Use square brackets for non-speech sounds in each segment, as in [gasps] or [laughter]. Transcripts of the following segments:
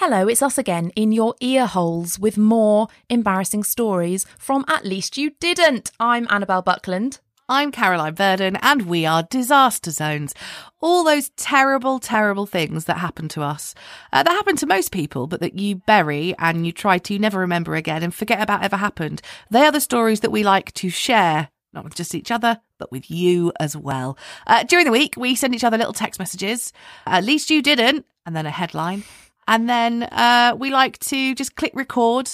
Hello, it's us again in your ear holes with more embarrassing stories from At Least You Didn't. I'm Annabelle Buckland. I'm Caroline Verdon, and we are Disaster Zones. All those terrible, terrible things that happen to us, uh, that happen to most people, but that you bury and you try to never remember again and forget about ever happened. They are the stories that we like to share, not with just each other, but with you as well. Uh, during the week, we send each other little text messages. At least you didn't, and then a headline. And then uh, we like to just click record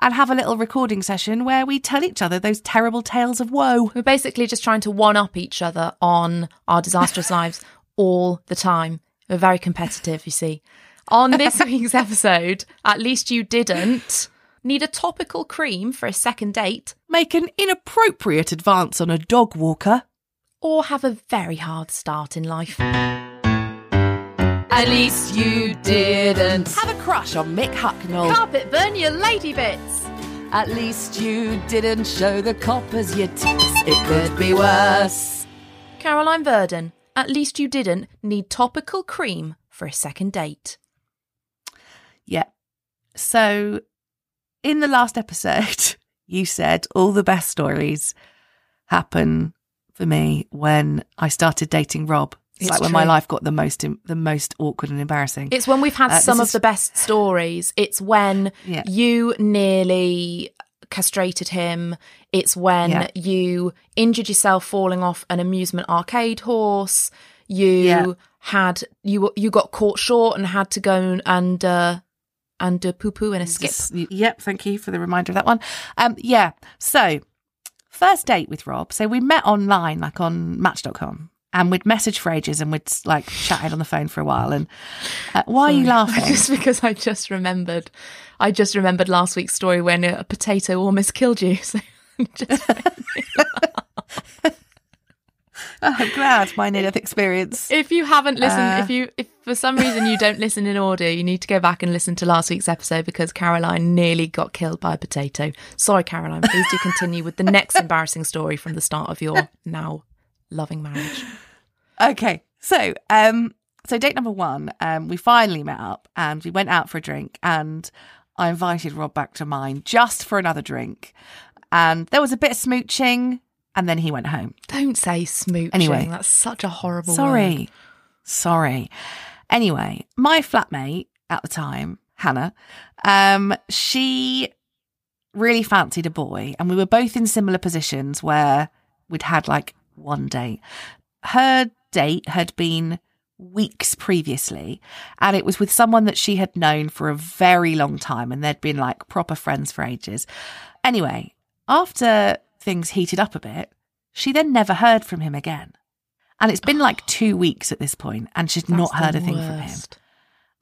and have a little recording session where we tell each other those terrible tales of woe. We're basically just trying to one up each other on our disastrous [laughs] lives all the time. We're very competitive, you see. On this [laughs] week's episode, At Least You Didn't, need a topical cream for a second date, Make an inappropriate advance on a dog walker. or have a very hard start in life. At least you didn't. Have a crush on Mick Hucknall. Carpet burn your lady bits. At least you didn't show the coppers your tits. It could be worse. Caroline Verdon, at least you didn't need topical cream for a second date. Yeah. So, in the last episode, [laughs] you said all the best stories happen for me when I started dating Rob. It's, It's like when my life got the most the most awkward and embarrassing. It's when we've had Uh, some of is- the best stories. It's when Yeah. you nearly castrated him. It's when Yeah. you injured yourself falling off an amusement arcade horse. You Yeah. had you you got caught short and had to go and uh, and uh, poo poo in a skip. Yep, thank you for the reminder of that one. Um, yeah. So, first date with Rob. So we met online, like on Match.com, and we'd message for ages, and we'd like chatted on the phone for a while. And uh, why are you [laughs] laughing? Just because I just remembered, I just remembered last week's story when a potato almost killed you. [laughs] So [laughs] Oh, I'm glad my near death experience. If you haven't listened, Uh, if you, if for some reason you don't listen in order, you need to go back and listen to last week's episode because Caroline nearly got killed by a potato. Sorry, Caroline. Please do continue with the next embarrassing story from the start of your now loving marriage. [laughs] Okay, so um, so date number one, um, we finally met up and we went out for a drink, and I invited Rob back to mine just for another drink, and there was a bit of smooching, and then he went home. Don't say smooching. Anyway. that's such a horrible. Sorry. word. Sorry. Anyway, my flatmate at the time, Hannah, um, she really fancied a boy, and we were both in similar positions where we'd had like one date. Her date had been weeks previously, and it was with someone that she had known for a very long time, and they'd been like proper friends for ages. Anyway, after things heated up a bit, she then never heard from him again. And it's been like [sighs] two weeks at this point, and she's not That's heard a thing from him.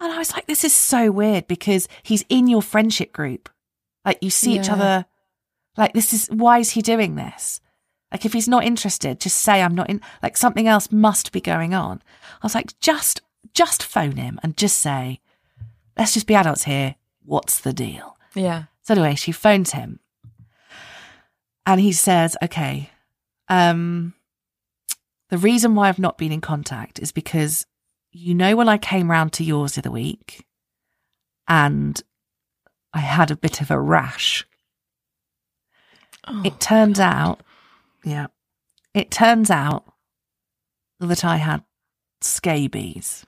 And I was like, this is so weird because he's in your friendship group. Like, you see each other. Like, this is why is he doing this? Like, if he's not interested, just say I'm not in. Like, something else must be going on. I was like, just, just phone him and just say, let's just be adults here. What's the deal? Yeah. So anyway, she phones him, and he says, "Okay, um, the reason why I've not been in contact is because you know when I came round to yours the other week, and I had a bit of a rash. Oh, it turns out, yeah, it turns out that I had scabies.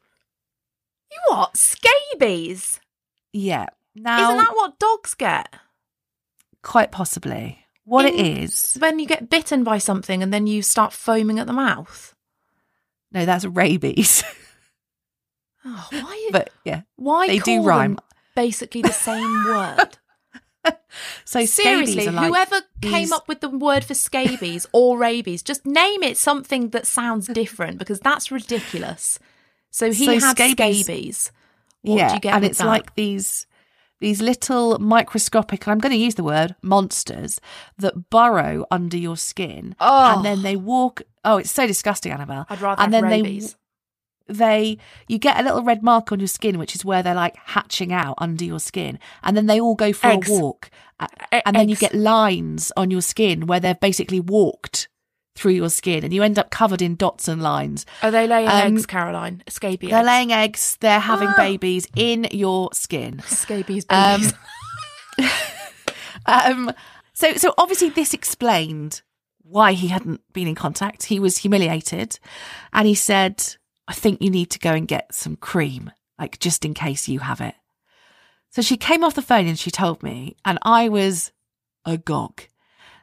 you what? Scabies? Yeah, now Isn't that what dogs get? quite possibly what it In- is. When you get bitten by something and then you start foaming at the mouth. No, that's rabies. Oh, why? [laughs] but yeah, why they do call rhyme. them basically the same [laughs] word? [laughs] So Seriously, like whoever these- came up with the word for scabies or rabies, just name it something that sounds different because that's ridiculous. So he So had scabies- scabies. What yeah, do you get and it's that? like these these little microscopic. I'm going to use the word monsters that burrow under your skin, Oh. and then they walk. Oh, it's so disgusting, Annabelle. I'd rather and have then rabies. they they you get a little red mark on your skin, which is where they're like hatching out under your skin, and then they all go for Eggs. a walk, and then you get lines on your skin where they've basically walked through your skin and you end up covered in dots and lines. Are they laying Um, eggs, Caroline? Scabies. They're laying eggs, they're having Ah. babies in your skin. scabies Um, babies. [laughs] Um, so, so obviously this explained why he hadn't been in contact. He was humiliated, and he said, "I think you need to go and get some cream, like just in case you have it." So she came off the phone and she told me, and I was agog.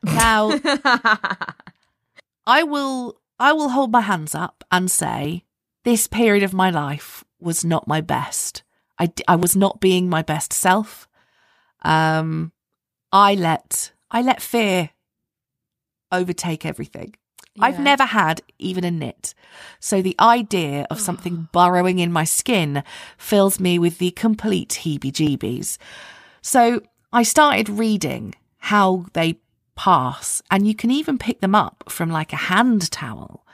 Now [laughs] I will, I will hold my hands up and say this period of my life was not my best. I, I was not being my best self. Um, I let I let fear overtake everything. I've never had even a nit. So the idea of something oh. burrowing in my skin fills me with the complete heebie jeebies. So I started reading how they pass, and you can even pick them up from like a hand towel.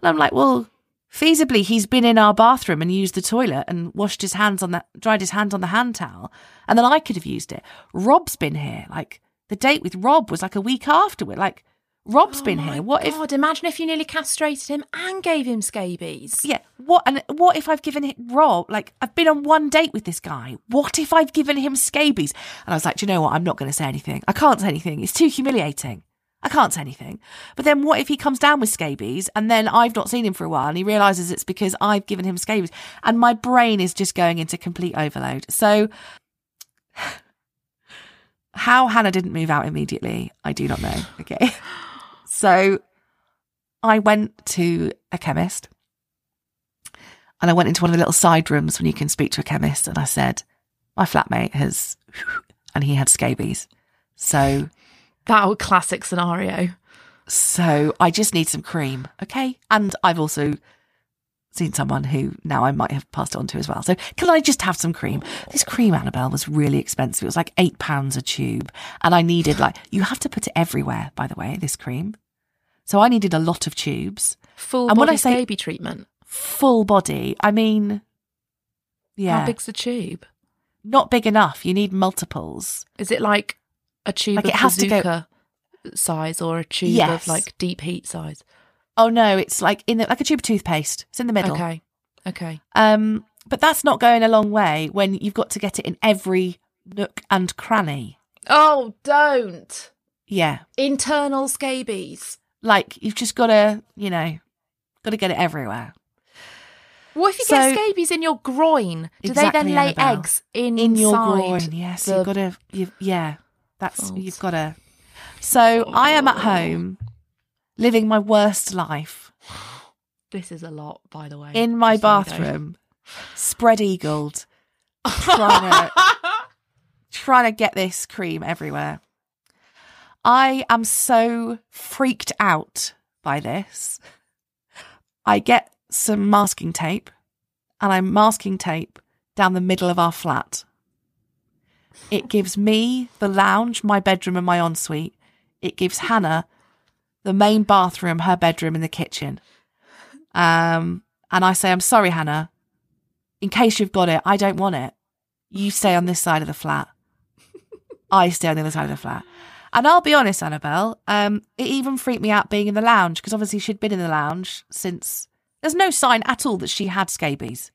And I'm like, well, feasibly, he's been in our bathroom and used the toilet and washed his hands on that, dried his hands on the hand towel, and then I could have used it. Rob's been here. Like the date with Rob was like a week afterward. Like Rob's oh been Oh my here. What if? God, imagine if you nearly castrated him and gave him scabies. Yeah. What and what if I've given it Rob? Like I've been on one date with this guy. What if I've given him scabies? And I was like, do you know what? I'm not going to say anything. I can't say anything. It's too humiliating. I can't say anything. But then what if he comes down with scabies and then I've not seen him for a while and he realizes it's because I've given him scabies and my brain is just going into complete overload. So [sighs] how Hannah didn't move out immediately, I do not know. Okay. [sighs] [laughs] So I went to a chemist and I went into one of the little side rooms when you can speak to a chemist and I said, My flatmate has, [laughs] and he had scabies. So, That old classic scenario. so I just need some cream. Okay. And I've also seen someone who now I might have passed it on to as well. So can I just have some cream? This cream, Annabelle, was really expensive. It was like eight pounds a tube. And I needed like, you have to put it everywhere, by the way, this cream. So I needed a lot of tubes, Full And when I say- scabies treatment. full body. I mean, yeah, How big's the tube? not big enough. You need multiples. Is it like a tube Like, of it has to go- size or a tube Yes. of like deep heat size? Oh no, it's like in the, like a tube of toothpaste. It's in the middle. Okay. Okay. Um, but that's not going a long way when you've got to get it in every nook and cranny. Oh, don't. Yeah, Internal scabies. Like you've just got to, you know, got to get it everywhere. What if you So- get scabies in your groin? Do they then lay Annabelle. eggs in in your groin. Yes, you've got to. You've, yeah, that's folds. you've got to. So I am at home, living my worst life This is a lot, by the way. in my so bathroom, spread eagled, trying to trying to get this cream everywhere. I am so freaked out by this. I get some masking tape and I'm masking tape down the middle of our flat. It gives me the lounge, my bedroom, and my ensuite. It gives Hannah the main bathroom, her bedroom, and the kitchen. Um, and I say, I'm sorry, Hannah. In case you've got it, I don't want it. You stay on this side of the flat. [laughs] I stay on the other side of the flat. And I'll be honest, Annabelle, um, it even freaked me out being in the lounge because obviously she'd been in the lounge since there's no sign at all that she had scabies.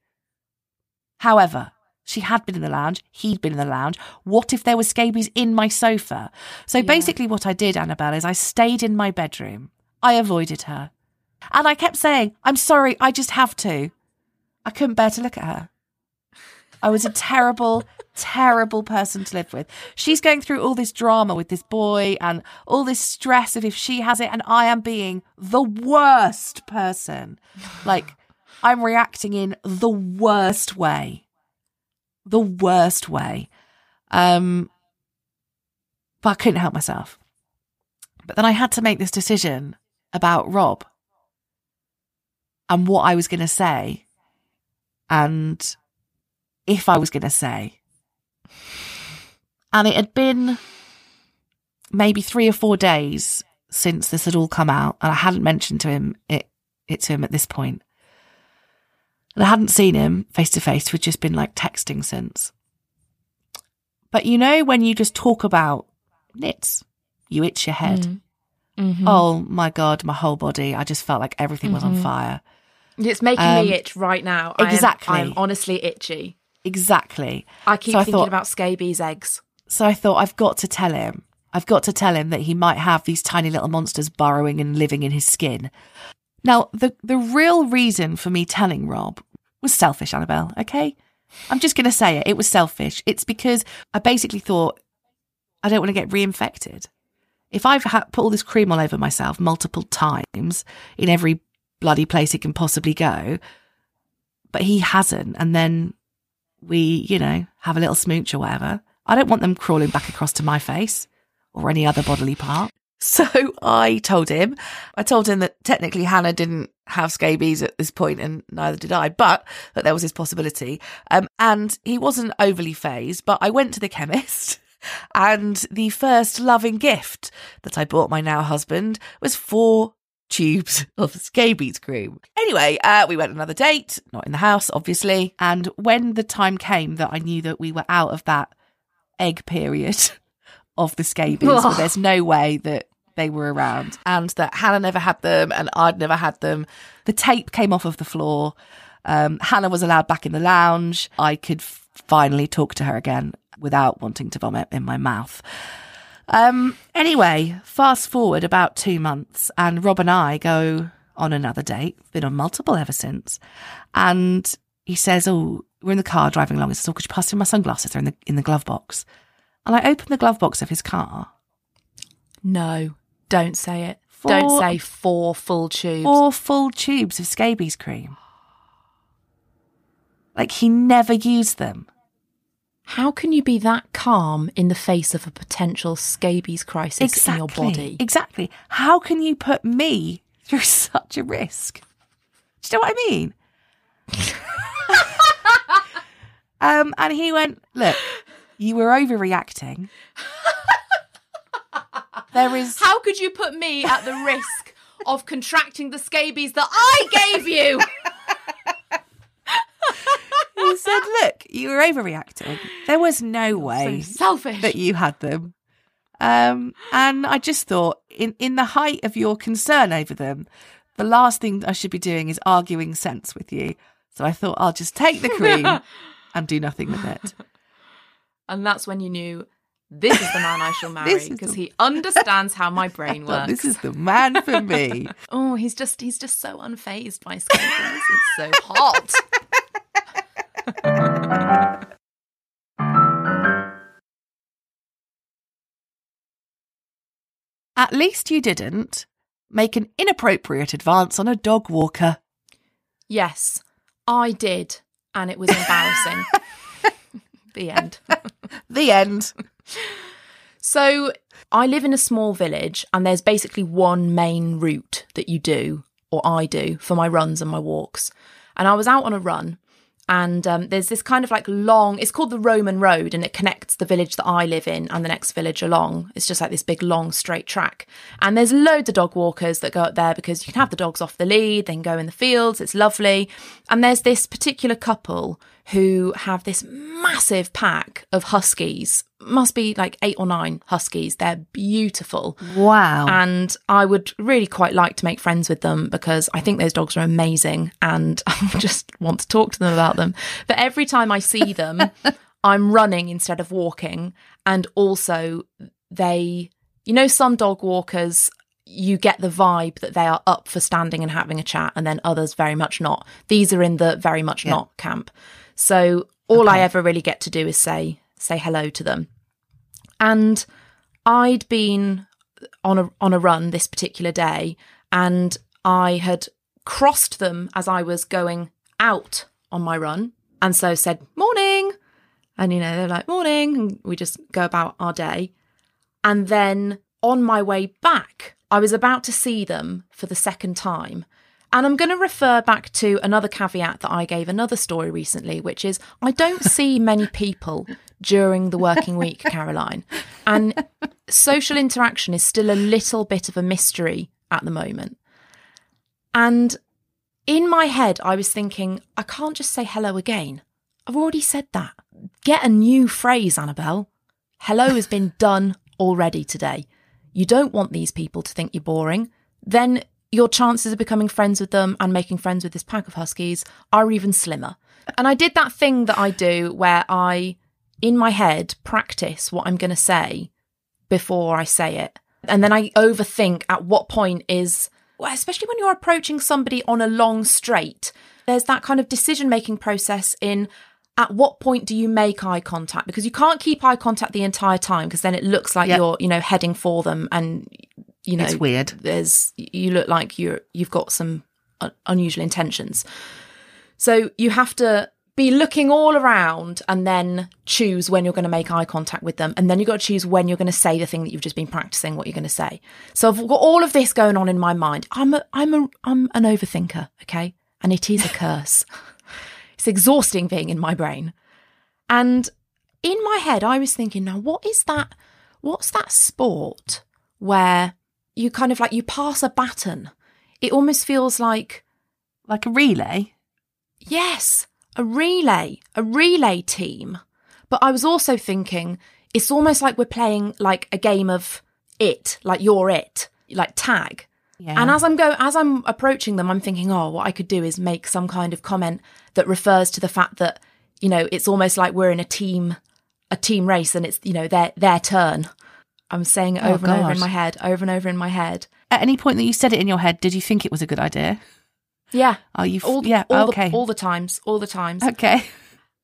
However, she had been in the lounge, he'd been in the lounge. What if there was scabies in my sofa? So Yeah. basically, what I did, Annabelle, is I stayed in my bedroom. I avoided her. And I kept saying, I'm sorry, I just have to. I couldn't bear to look at her. I was a terrible, terrible person to live with. She's going through all this drama with this boy and all this stress of if she has it, and I am being the worst person. Like, I'm reacting in the worst way. The worst way. Um, but I couldn't help myself. But then I had to make this decision about Rob and what I was going to say and if I was going to say. And it had been maybe three or four days since this had all come out, and I hadn't mentioned to him it, it to him at this point. And I hadn't seen him face to face. We'd just been like texting since. But you know, when you just talk about nits, you itch your head. Mm. oh my God, my whole body, I just felt like everything was on fire. It's making Um, me itch right now. I am- exactly. I am honestly itchy. Exactly. I keep So I thinking thought- about scabies eggs. So I thought, I've got to tell him. I've got to tell him that he might have these tiny little monsters burrowing and living in his skin. Now, the, the real reason for me telling Rob was selfish, Annabelle, okay? I'm just going to say it. It was selfish. It's because I basically thought, I don't want to get reinfected. If I've ha- put all this cream all over myself multiple times in every bloody place it can possibly go, but he hasn't, and then we, you know, have a little smooch or whatever. I don't want them crawling back across to my face or any other bodily part. [laughs] So I told him, I told him that technically Hannah didn't have scabies at this point and neither did I, but that there was this possibility. Um, and he wasn't overly fazed, but I went to the chemist [laughs] and the first loving gift that I bought my now husband was four tubes [laughs] of scabies cream. Anyway, uh, we went another date, not in the house, obviously. And when the time came that I knew that we were out of that egg period [laughs] of the scabies, where there's [laughs] no way that they were around, and that Hannah never had them and I'd never had them, the tape came off of the floor. Um, Hannah was allowed back in the lounge. I could f- finally talk to her again without wanting to vomit in my mouth. Um, anyway, fast forward about two months, and Rob and I go on another date. Been on multiple ever since. And he says, Oh, we're in the car driving along. He says, Oh, could you pass me my sunglasses? They're in the, in the glove box. And I open the glove box of his car. No, don't say it. Four- Don't say four full tubes. Four full tubes of scabies cream. Like he never used them. How can you be that calm in the face of a potential scabies crisis in your body? Exactly. How can you put me through [laughs] such a risk? Do you know what I mean? Um, and he went, Look, you were overreacting. There is How could you put me at the risk of contracting the scabies that I gave you? he said, Look, you were overreacting. There was no way So selfish. that you had them. Um, and I just thought, in, in the height of your concern over them, the last thing I should be doing is arguing sense with you. So I thought I'll just take the cream [laughs] and do nothing with it. [laughs] and that's when you knew this is the man I shall [laughs] marry because the- he [laughs] understands how my brain works. this is the man for me. Oh, he's just he's just so unfazed by scabies. it's so hot. At least you didn't make an inappropriate advance on a dog walker. Yes, I did, and it was embarrassing. [laughs] the end. [laughs] The end. So I live in a small village, and there's basically one main route that you do, or I do, for my runs and my walks. And I was out on a run, and um, there's this kind of like long, it's called the Roman Road, and it connects the village that I live in and the next village along. It's just like this big, long, straight track. And there's loads of dog walkers that go up there because you can have the dogs off the lead, they can go in the fields, it's lovely. And there's this particular couple who have this massive pack of huskies, must be like eight or nine huskies. They're beautiful. Wow. And I would really quite like to make friends with them because I think those dogs are amazing and [laughs] I just want to talk to them about them. But every time I see them, [laughs] I'm running instead of walking. And also, they, you know, some dog walkers, you get the vibe that they are up for standing and having a chat, and then others very much not. These are in the very much Yeah. not camp. So all I ever really get to do is say say hello to them. And I'd been on a on a run this particular day and I had crossed them as I was going out on my run and so said morning. And you know they're like morning. And we just go about our day. And then on my way back I was about to see them for the second time and I'm going to refer back to another caveat that I gave another story recently, which is I don't [laughs] see many people during the working week, Caroline. And social interaction is still a little bit of a mystery at the moment. And in my head, I was thinking, I can't just say hello again. I've already said that. Get a new phrase, Annabelle. Hello has been done already today. you don't want these people to think you're boring, then your chances of becoming friends with them and making friends with this pack of huskies are even slimmer. And I did that thing that I do where I, in my head, practice what I'm going to say before I say it. And then I overthink at what point is, well, especially when you're approaching somebody on a long straight, there's that kind of decision making process in at what point do you make eye contact because you can't keep eye contact the entire time because then it looks like Yep. you're you know heading for them and you know It's weird. there's you look like you're you've got some un- unusual intentions. So you have to be looking all around and then choose when you're going to make eye contact with them. And then you've got to choose when you're going to say the thing that you've just been practicing what you're going to say. So i've got all of this going on in my mind. I'm a i'm a i'm an overthinker okay? And it is a curse. [laughs] It's exhausting being in my brain. And in my head i was thinking now what is that what's that sport where you kind of like you pass a baton it almost feels like Like a relay. Yes, a relay, a relay team. But I was also thinking it's almost like we're playing like a game of it, like you're it, like tag. Yeah. And as I'm go as I'm approaching them, I'm thinking, oh, what I could do is make some kind of comment that refers to the fact that, you know, it's almost like we're in a team a team race and it's, you know, their their turn. I'm saying it Oh, over and over in my head, over and over in my head. At any point that you said it in your head, did you think it was a good idea? Yeah. Oh, you All, yeah. all okay. the all the times, all the times. okay.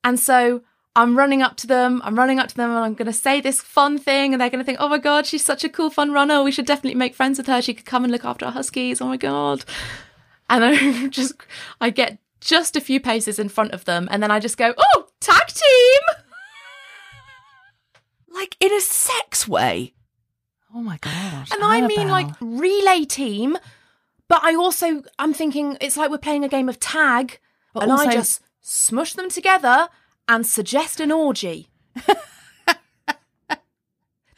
And so I'm running up to them, I'm running up to them, and I'm going to say this fun thing, and they're going to think, oh my God, she's such a cool, fun runner. We should definitely make friends with her. She could come and look after our huskies. Oh my God. And I [laughs] just, I get just a few paces in front of them, and then I just go, oh, tag team. [laughs] Like in a sex way. Oh my god. And I mean, like, relay team. But I also, I'm thinking it's like we're playing a game of tag, But and I just smush them together and suggest an orgy. [laughs]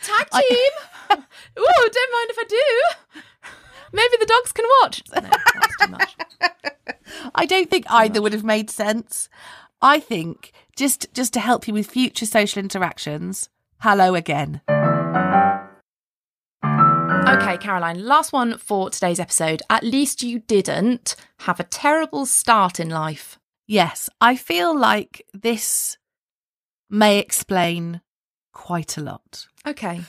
Tag team! [laughs] Ooh, don't mind if I do. Maybe the dogs can watch. No, that's too much. [laughs] I don't think either would have made sense. I think just just to help you with future social interactions. Hello again. Okay, Caroline, last one for today's episode. At least you didn't have a terrible start in life. Yes, I feel like this may explain quite a lot. Okay.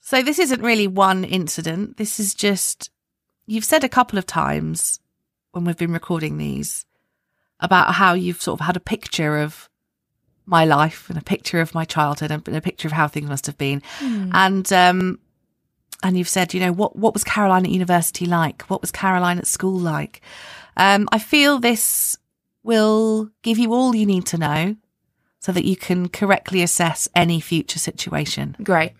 So this isn't really one incident. This is just you've said a couple of times when we've been recording these about how you've sort of had a picture of my life and a picture of my childhood and a picture of how things must have been. And um and you've said, you know, what what was Caroline at university like? What was Caroline at school like? Um I feel this will give you all you need to know so that you can correctly assess any future situation. Great.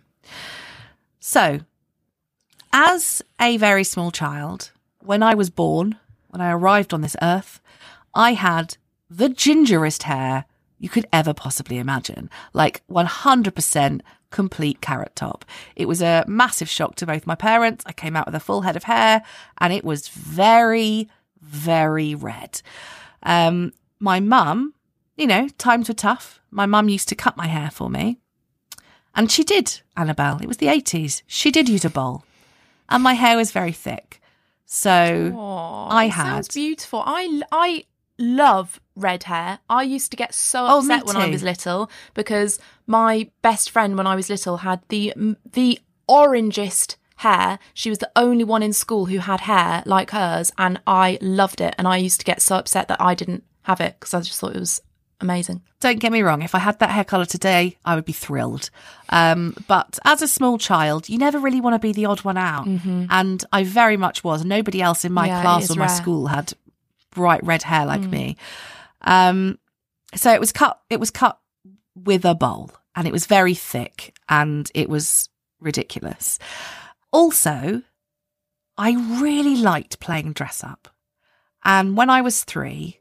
So, as a very small child, when I was born, when I arrived on this earth, I had the gingerest hair you could ever possibly imagine. Like 100% complete carrot top. It was a massive shock to both my parents. I came out with a full head of hair and it was very, very red. Um, my mum, you know, times were tough. My mum used to cut my hair for me. And she did, Annabelle. It was the 80s. She did use a bowl. And my hair was very thick. So Aw, I it Sounds had- beautiful. I I love red hair. I used to get so Oh, upset when I was little because my best friend when I was little had the the orangest hair. She was the only one in school who had hair like hers, and I loved it. And I used to get so upset that I didn't have it because I just thought it was amazing. don't get me wrong, if I had that hair colour today, I would be thrilled. Um, but as a small child, you never really want to be the odd one out. And I very much was. Nobody else in my Yeah, class or my rare. school had bright red hair like me. Um, so it was cut, it was cut with a bowl and it was very thick and it was ridiculous. Also, I really liked playing dress up. And when I was three,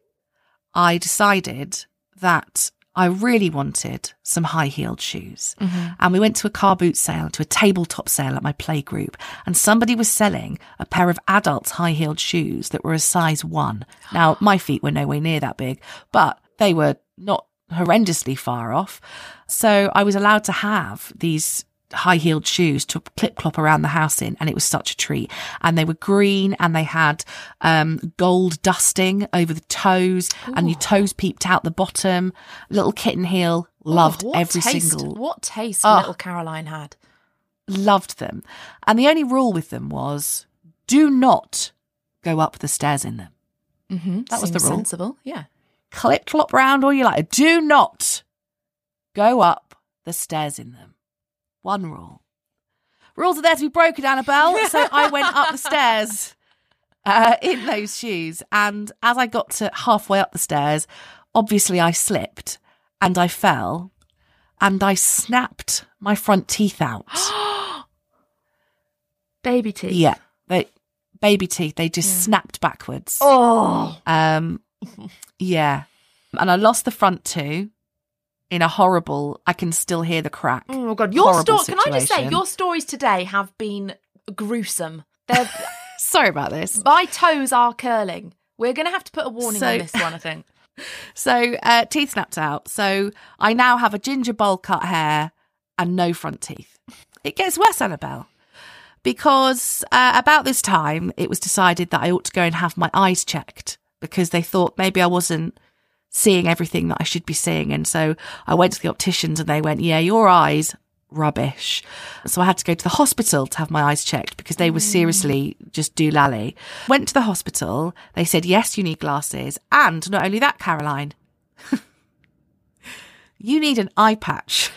I decided that I really wanted some high heeled shoes. Mm-hmm. And we went to a car boot sale, to a tabletop sale at my play group, and somebody was selling a pair of adults high heeled shoes that were a size one. Now, [gasps] my feet were nowhere near that big, but they were not horrendously far off. So I was allowed to have these high heeled shoes to clip clop around the house in, and it was such a treat. And they were green and they had um, gold dusting over the toes, and your toes peeped out the bottom. Little kitten heel, loved Oh, every taste, single What taste Oh. little Caroline had. loved them. And the only rule with them was do not go up the stairs in them. Mm-hmm. That was the rule. Sensible, yeah. Clip clop round all you like. Do not go up the stairs in them. One rule. Rules are there to be broken, Annabelle. So I went up the [laughs] stairs uh, in those shoes. And as I got to halfway up the stairs, obviously I slipped and I fell and I snapped my front teeth out. [gasps] Baby teeth. Yeah, they baby teeth. They just snapped backwards. Oh. Um, [laughs] yeah, and I lost the front two in a horrible. I can still hear the crack. Oh god. Your story can I just say your stories today have been gruesome. They're [laughs] Sorry about this. my toes are curling. We're gonna have to put a warning So- on this one, I think. [laughs] So uh, teeth snapped out. So I now have a ginger bowl cut hair and no front teeth. It gets worse, Annabelle. Because uh, about this time, it was decided that I ought to go and have my eyes checked because they thought maybe I wasn't seeing everything that I should be seeing. And so I went to the opticians and they went, Yeah, your eyes, rubbish. So I had to go to the hospital to have my eyes checked because they were seriously just doolally. Went to the hospital. They said, Yes, you need glasses. And not only that, Caroline, [laughs] you need an eye patch.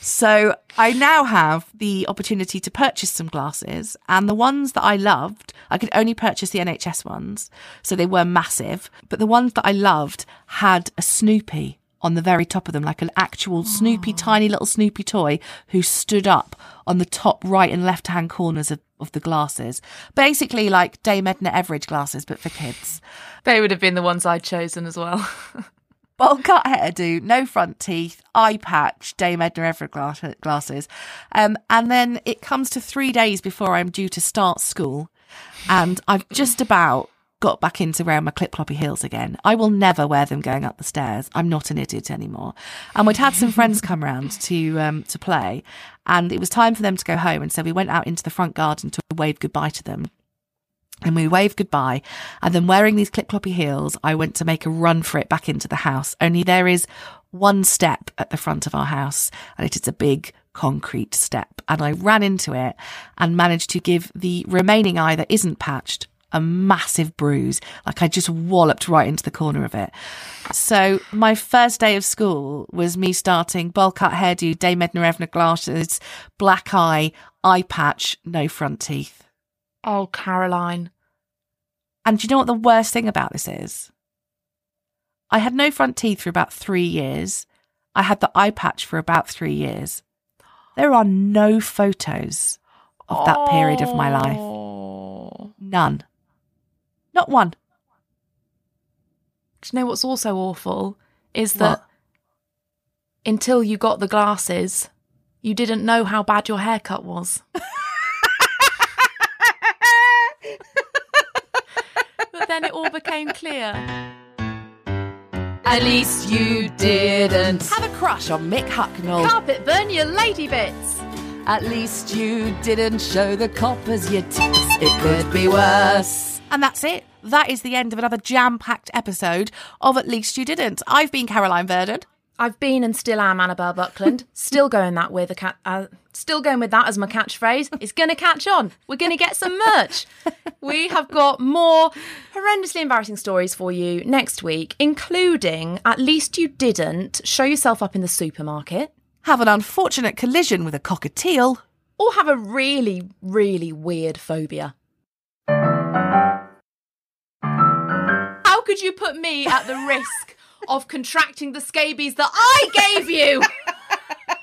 So I now have the opportunity to purchase some glasses, and the ones that I loved, I could only purchase the NHS ones, so they were massive. But the ones that I loved had a Snoopy on the very top of them, like an actual Snoopy, tiny little Snoopy toy who stood up on the top right and left hand corners of, of the glasses. Basically, like Dame Edna Everage glasses, but for kids. They would have been the ones I'd chosen as well. [laughs] bowl cut hairdo, no front teeth, eye patch, Dame Edna Everett glasses. Um, and then it comes to three days before I'm due to start school. And I've just about got back into wearing my clip cloppy heels again. I will never wear them going up the stairs. I'm not an idiot anymore. And we'd had some friends come round to um, to play, and it was time for them to go home. And so we went out into the front garden to wave goodbye to them. And we waved goodbye. And then wearing these clip cloppy heels, I went to make a run for it back into the house. Only there is one step at the front of our house and it is a big concrete step. And I ran into it and managed to give the remaining eye that isn't patched a massive bruise. Like I just walloped right into the corner of it. So my first day of school was me starting bowl cut hairdo, Dame Edna Evna glasses, black eye, eye patch, no front teeth. Oh, Caroline. And do you know what the worst thing about this is? I had no front teeth for about three years. I had the eye patch for about three years. There are no photos of that period of my life. Oh. None. Not one. Do you know what's also awful is that What? until you got the glasses, you didn't know how bad your haircut was. [laughs] but then it all became clear. At least you didn't. Have a crush on Mick Hucknall. Carpet burn your lady bits. At least you didn't show the coppers your tits. It could be worse. And that's it. That is the end of another jam packed episode of At Least You Didn't. I've been Caroline Verdon. I've been and still am Annabelle Buckland. still going that with a cat. Uh, still going with that as my catchphrase. It's going to catch on. We're going to get some merch. we have got more horrendously embarrassing stories for you next week, including at least you didn't show yourself up in the supermarket Have an unfortunate collision with a cockatiel. or have a really, really weird phobia. How could you put me at the risk of contracting the scabies that I gave you. [laughs]